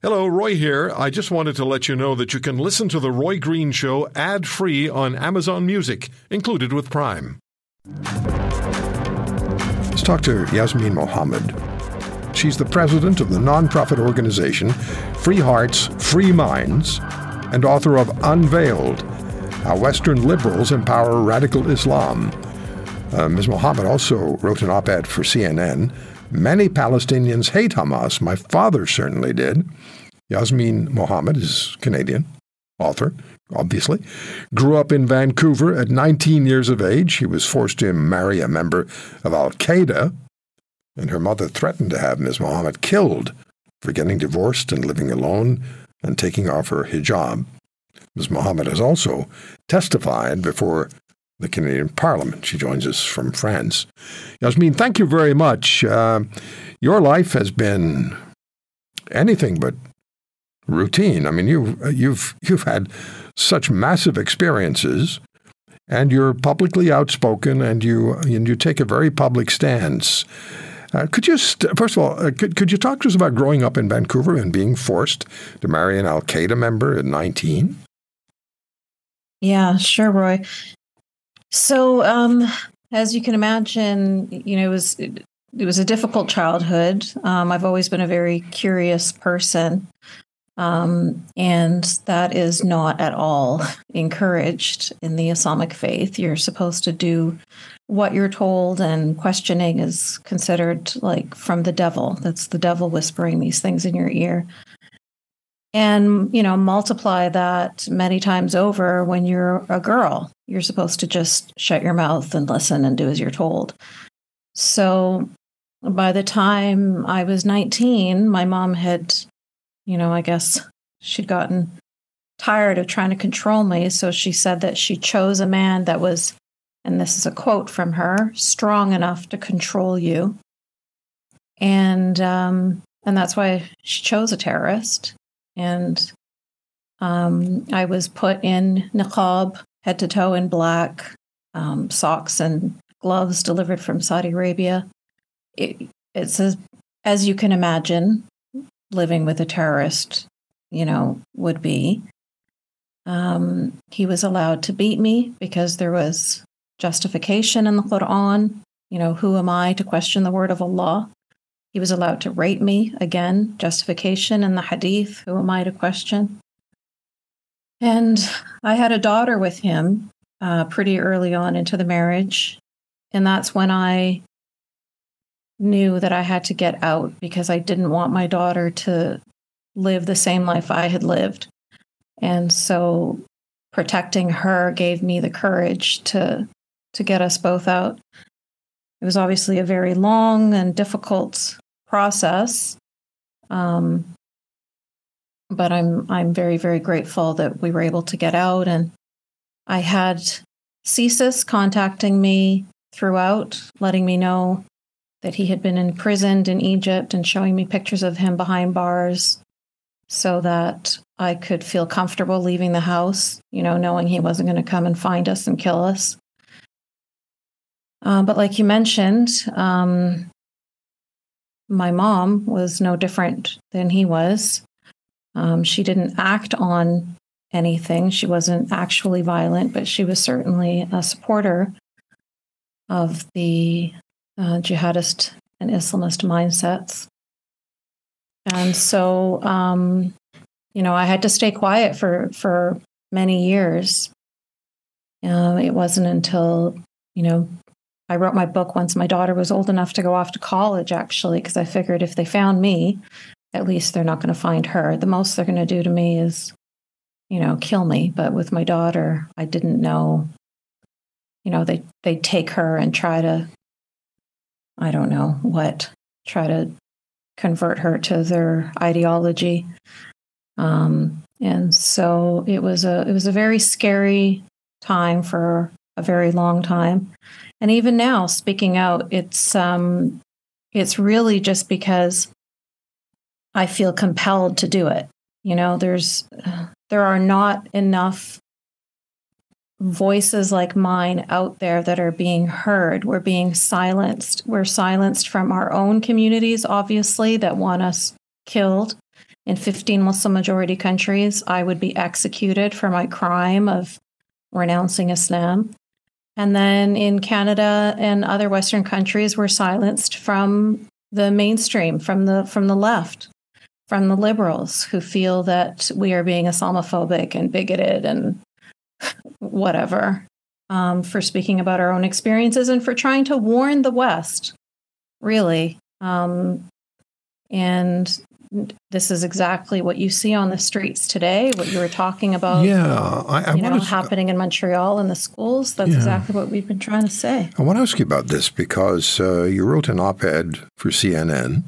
Hello, Roy here. I just wanted to let you know that you can listen to The Roy Green Show ad free on Amazon Music, included with Prime. Let's talk to Yasmine Mohammed. She's the president of the nonprofit organization Free Hearts, Free Minds, and author of Unveiled How Western Liberals Empower Radical Islam. Uh, Ms. Mohammed also wrote an op ed for CNN Many Palestinians hate Hamas. My father certainly did. Yasmine Mohammed is Canadian, author, obviously. Grew up in Vancouver at 19 years of age. He was forced to marry a member of Al Qaeda, and her mother threatened to have Ms. Mohammed killed for getting divorced and living alone and taking off her hijab. Ms. Mohammed has also testified before the Canadian Parliament. She joins us from France. Yasmine, thank you very much. Uh, your life has been anything but routine. I mean, you you've you've had such massive experiences, and you're publicly outspoken, and you and you take a very public stance. Uh, could you, st- first of all, uh, could, could you talk to us about growing up in Vancouver and being forced to marry an Al Qaeda member at 19? Yeah, sure, Roy. So, um, as you can imagine, you know, it was it, it was a difficult childhood. Um, I've always been a very curious person, um, and that is not at all encouraged in the Islamic faith. You're supposed to do what you're told, and questioning is considered like from the devil. That's the devil whispering these things in your ear and you know multiply that many times over when you're a girl. You're supposed to just shut your mouth and listen and do as you're told. So by the time i was 19 my mom had you know i guess she'd gotten tired of trying to control me. So she said that she chose a man that was and this is a quote from her strong enough to control you. And um and that's why she chose a terrorist and um, I was put in niqab, head to toe in black, um, socks and gloves delivered from Saudi Arabia. It, it's as, as you can imagine, living with a terrorist, you know, would be. Um, he was allowed to beat me because there was justification in the Quran. You know, who am I to question the word of Allah? He was allowed to rape me again, justification in the hadith. Who am I to question? And I had a daughter with him uh, pretty early on into the marriage. And that's when I knew that I had to get out because I didn't want my daughter to live the same life I had lived. And so protecting her gave me the courage to to get us both out. It was obviously a very long and difficult process. Um, but I'm I'm very very grateful that we were able to get out, and I had CSIS contacting me throughout, letting me know that he had been imprisoned in Egypt and showing me pictures of him behind bars, so that I could feel comfortable leaving the house. You know, knowing he wasn't going to come and find us and kill us. Uh, but like you mentioned, um, my mom was no different than he was. Um, she didn't act on anything. She wasn't actually violent, but she was certainly a supporter of the uh, jihadist and Islamist mindsets. And so, um, you know, I had to stay quiet for for many years. Uh, it wasn't until you know I wrote my book once my daughter was old enough to go off to college, actually, because I figured if they found me, at least they're not going to find her. The most they're going to do to me is, you know, kill me. But with my daughter, I didn't know, you know, they, they'd take her and try to, I don't know what, try to convert her to their ideology. Um, and so it was a it was a very scary time for a very long time. And even now, speaking out, it's um, it's really just because I feel compelled to do it. You know, there's there are not enough voices like mine out there that are being heard. We're being silenced. We're silenced from our own communities, obviously, that want us killed in 15 Muslim majority countries, I would be executed for my crime of renouncing Islam. And then in Canada and other Western countries, we're silenced from the mainstream, from the from the left, from the liberals who feel that we are being Islamophobic and bigoted and whatever um, for speaking about our own experiences and for trying to warn the West, really. Um, and this is exactly what you see on the streets today. What you were talking about, yeah, I, I you know, happening in Montreal in the schools. That's yeah. exactly what we've been trying to say. I want to ask you about this because uh, you wrote an op-ed for CNN,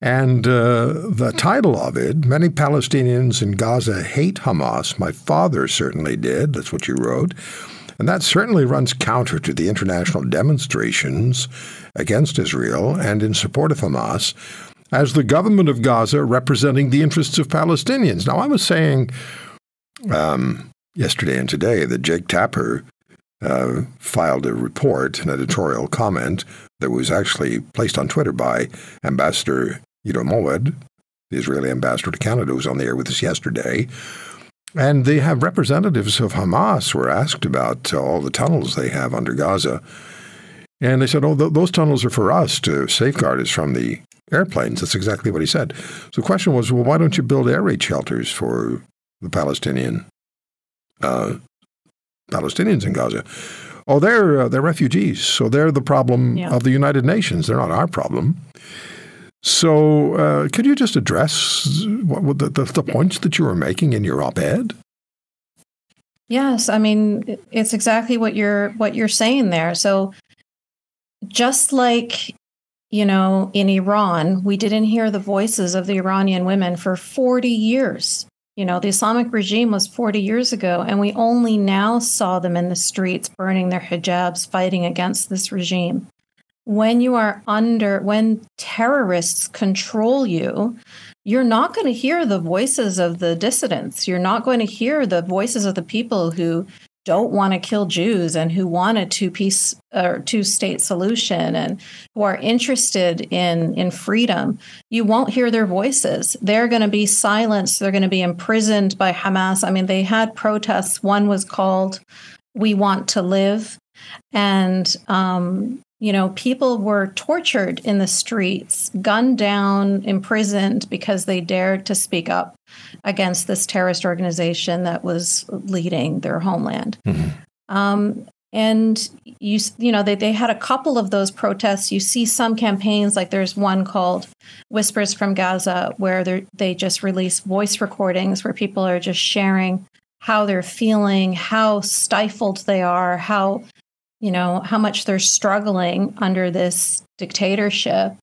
and uh, the title of it: "Many Palestinians in Gaza hate Hamas." My father certainly did. That's what you wrote. And that certainly runs counter to the international demonstrations against Israel and in support of Hamas as the government of Gaza representing the interests of Palestinians. Now, I was saying um, yesterday and today that Jake Tapper uh, filed a report, an editorial comment that was actually placed on Twitter by Ambassador Iddo Moed, the Israeli ambassador to Canada, who was on the air with us yesterday. And they have representatives of Hamas were asked about uh, all the tunnels they have under Gaza. And they said, oh, th- those tunnels are for us to safeguard us from the airplanes. That's exactly what he said. So the question was, well, why don't you build air raid shelters for the Palestinian uh, Palestinians in Gaza? Oh, they're uh, they're refugees, so they're the problem yeah. of the United Nations. They're not our problem. So, uh, could you just address what, the, the, the points that you were making in your op-ed? Yes, I mean it's exactly what you're what you're saying there. So, just like you know, in Iran, we didn't hear the voices of the Iranian women for 40 years. You know, the Islamic regime was 40 years ago, and we only now saw them in the streets burning their hijabs, fighting against this regime. When you are under, when terrorists control you, you're not going to hear the voices of the dissidents. You're not going to hear the voices of the people who don't want to kill Jews and who want a two piece or two state solution and who are interested in in freedom you won't hear their voices. They're going to be silenced. They're going to be imprisoned by Hamas. I mean they had protests. One was called we want to live. And um, you know, people were tortured in the streets, gunned down, imprisoned because they dared to speak up against this terrorist organization that was leading their homeland. Mm-hmm. Um, and you, you know, they, they had a couple of those protests. You see some campaigns, like there's one called Whispers from Gaza, where they just release voice recordings where people are just sharing how they're feeling, how stifled they are, how you know, how much they're struggling under this dictatorship.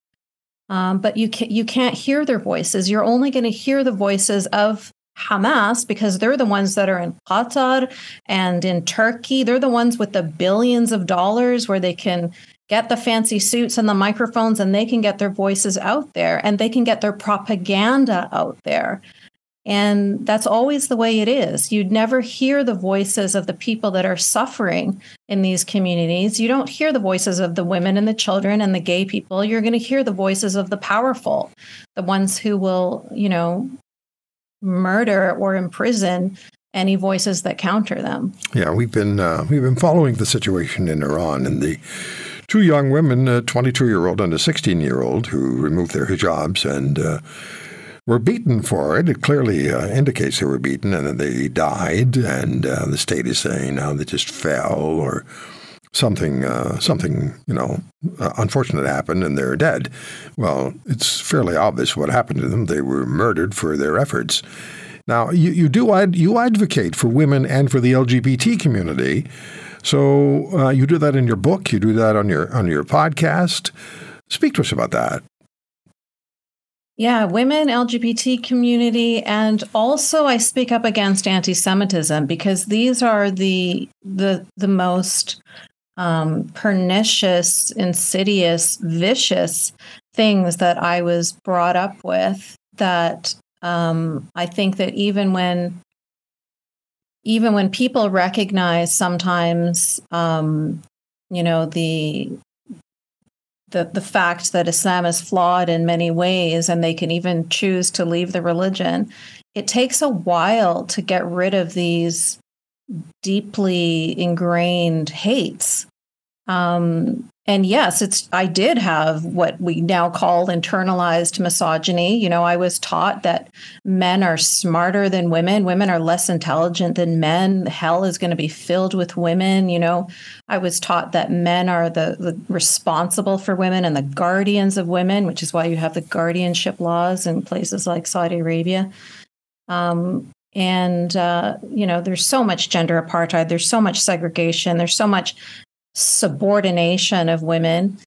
Um, but you you can't hear their voices. You're only going to hear the voices of Hamas because they're the ones that are in Qatar and in Turkey. They're the ones with the billions of dollars where they can get the fancy suits and the microphones and they can get their voices out there and they can get their propaganda out there. And that's always the way it is. You'd never hear the voices of the people that are suffering in these communities. You don't hear the voices of the women and the children and the gay people. You're going to hear the voices of the powerful, the ones who will, you know, murder or imprison any voices that counter them. Yeah, we've been uh, we've been following the situation in Iran and the two young women, a 22 year old and a 16 year old, who removed their hijabs and uh, were beaten for it. It clearly uh, indicates they were beaten and that they died, and uh, the state is saying now they just fell or something, uh, something you know, uh, unfortunate happened and they're dead. Well, it's fairly obvious what happened to them. They were murdered for their efforts. Now, you, you do ad, you advocate for women and for the LGBT community. So uh, you do that in your book. You do that on your on your podcast. Speak to us about that. Yeah, women, LGBT community, and also I speak up against anti-Semitism because these are the the the most um, pernicious, insidious, vicious things that I was brought up with. That um, I think that even when even when people recognize sometimes, um, you know, the the the fact that Islam is flawed in many ways and they can even choose to leave the religion, it takes a while to get rid of these deeply ingrained hates. Um, and yes, it's I did have what we now call internalized misogyny. You know, I was taught that men are smarter than women, women are less intelligent than men. Hell is going to be filled with women. You know, I was taught that men are the, the responsible for women and the guardians of women, which is why you have the guardianship laws in places like Saudi Arabia. Um, and uh, you know there's so much gender apartheid there's so much segregation there's so much subordination of women.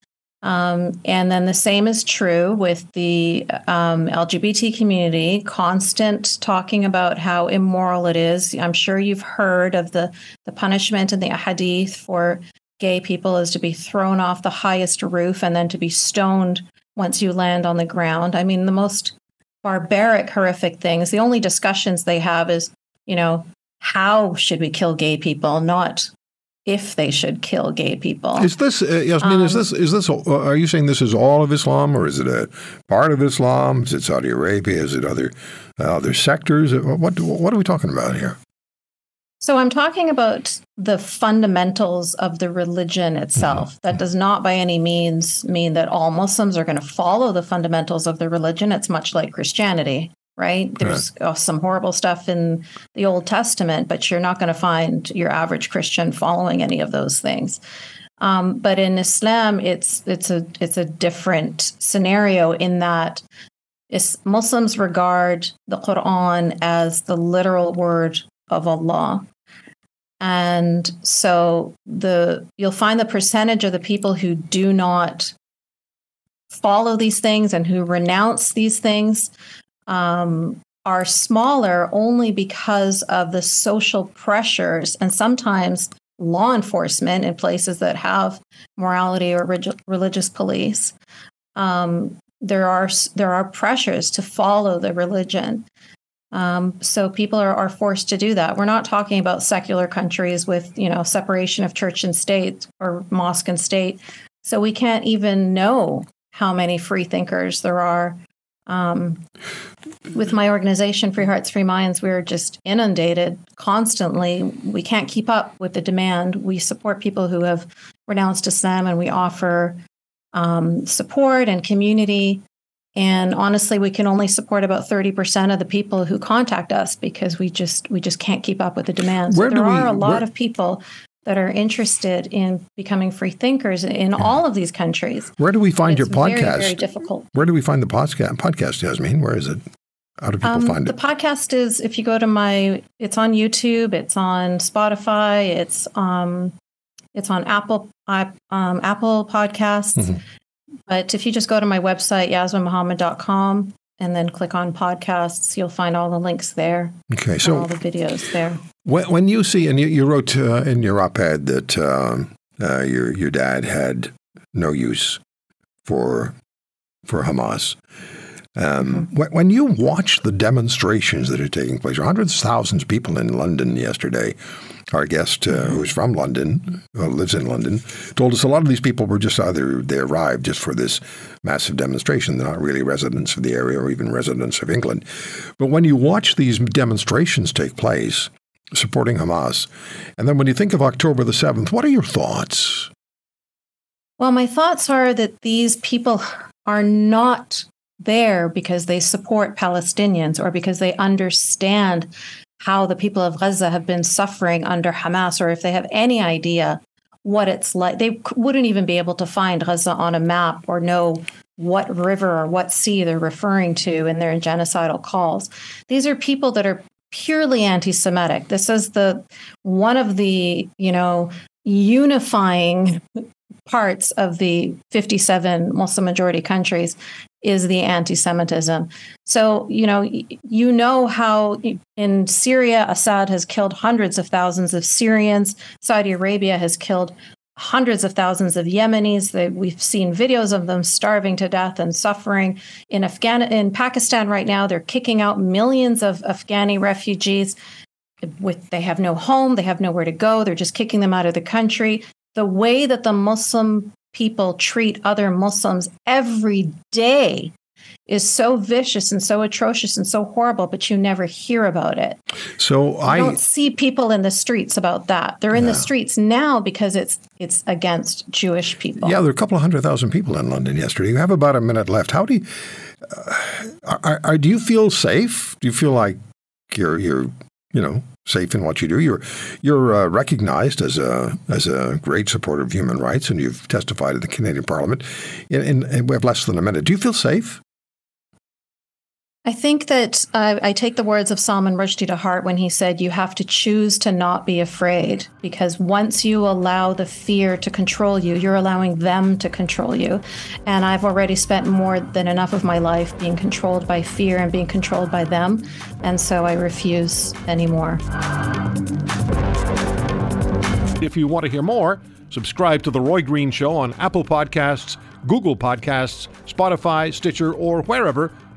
Um, and then the same is true with the um, LGBT community, constant talking about how immoral it is. I'm sure you've heard of the, the punishment in the hadith for gay people is to be thrown off the highest roof and then to be stoned once you land on the ground. I mean, the most barbaric, horrific things. The only discussions they have is, you know, how should we kill gay people, not if they should kill gay people. Is this, uh, Yasmine? Um, is this is this? Are you saying this is all of Islam, or is it a part of Islam? Is it Saudi Arabia? Is it other uh, other sectors? Uh, what what are we talking about here? So I'm talking about the fundamentals of the religion itself. Mm-hmm. That does not by any means mean that all Muslims are going to follow the fundamentals of the religion. It's much like Christianity right? There's right. some horrible stuff in the Old Testament, but you're not going to find your average Christian following any of those things. Um, but in Islam, it's it's a it's a different scenario in that Muslims regard the Quran as the literal word of Allah. And so the you'll find the percentage of the people who do not follow these things and who renounce these things um, are smaller only because of the social pressures and sometimes law enforcement in places that have morality or relig- religious police. Um, there are there are pressures to follow the religion. Um, so people are, are forced to do that. We're not talking about secular countries with you know separation of church and state or mosque and state. So we can't even know how many free thinkers there are um, with my organization, Free Hearts, Free Minds, we're just inundated constantly. We can't keep up with the demand. We support people who have renounced Islam and we offer um, support and community. And honestly, we can only support about 30% of the people who contact us because we just we just can't keep up with the demand. So there we, are a lot where, of people that are interested in becoming free thinkers in yeah. all of these countries. Where do we find your podcast? Very, very difficult. Where do we find the podcast? Podcast, Yasmine. Where is it? How do people um, find it? The podcast is if you go to my, it's on YouTube, it's on Spotify, it's um, it's on Apple um, Apple Podcasts. Mm-hmm. But if you just go to my website, yasminemohammed.com, and then click on podcasts. You'll find all the links there. Okay, so all the videos there. When, when you see, and you, you wrote uh, in your op-ed that uh, uh, your your dad had no use for for Hamas. Um, mm-hmm. When you watch the demonstrations that are taking place, hundreds of thousands of people in London yesterday, our guest, uh, who's from London, uh, lives in London, told us a lot of these people were just either they arrived just for this massive demonstration. They're not really residents of the area or even residents of England. But when you watch these demonstrations take place supporting Hamas, and then when you think of October the 7th, what are your thoughts? Well, my thoughts are that these people are not there because they support Palestinians or because they understand how the people of Gaza have been suffering under Hamas, or if they have any idea what it's like. They wouldn't even be able to find Gaza on a map or know what river or what sea they're referring to in their genocidal calls. These are people that are purely anti-Semitic. This is the one of the you know unifying parts of the 57 Muslim majority countries is the anti-Semitism. So, you know, you know how in Syria, Assad has killed hundreds of thousands of Syrians. Saudi Arabia has killed hundreds of thousands of Yemenis. We've seen videos of them starving to death and suffering. In Afghan in Pakistan right now, they're kicking out millions of Afghani refugees. With they have no home, they have nowhere to go. They're just kicking them out of the country. The way that the Muslim people treat other Muslims every day is so vicious and so atrocious and so horrible, but you never hear about it. So You I don't see people in the streets about that. They're in the streets now because it's it's against Jewish people. Yeah, there are a couple of hundred thousand people in London yesterday. You have about a minute left. How do you, uh, are, are, do you feel safe? Do you feel like you're you're you know safe in what you do? You're you're uh, recognized as a as a great supporter of human rights, and you've testified at the Canadian Parliament. In, in we have less than a minute. Do you feel safe? I think that uh, I take the words of Salman Rushdie to heart when he said, You have to choose to not be afraid. Because once you allow the fear to control you, you're allowing them to control you. And I've already spent more than enough of my life being controlled by fear and being controlled by them. And so I refuse anymore. If you want to hear more, subscribe to The Roy Green Show on Apple Podcasts, Google Podcasts, Spotify, Stitcher, or wherever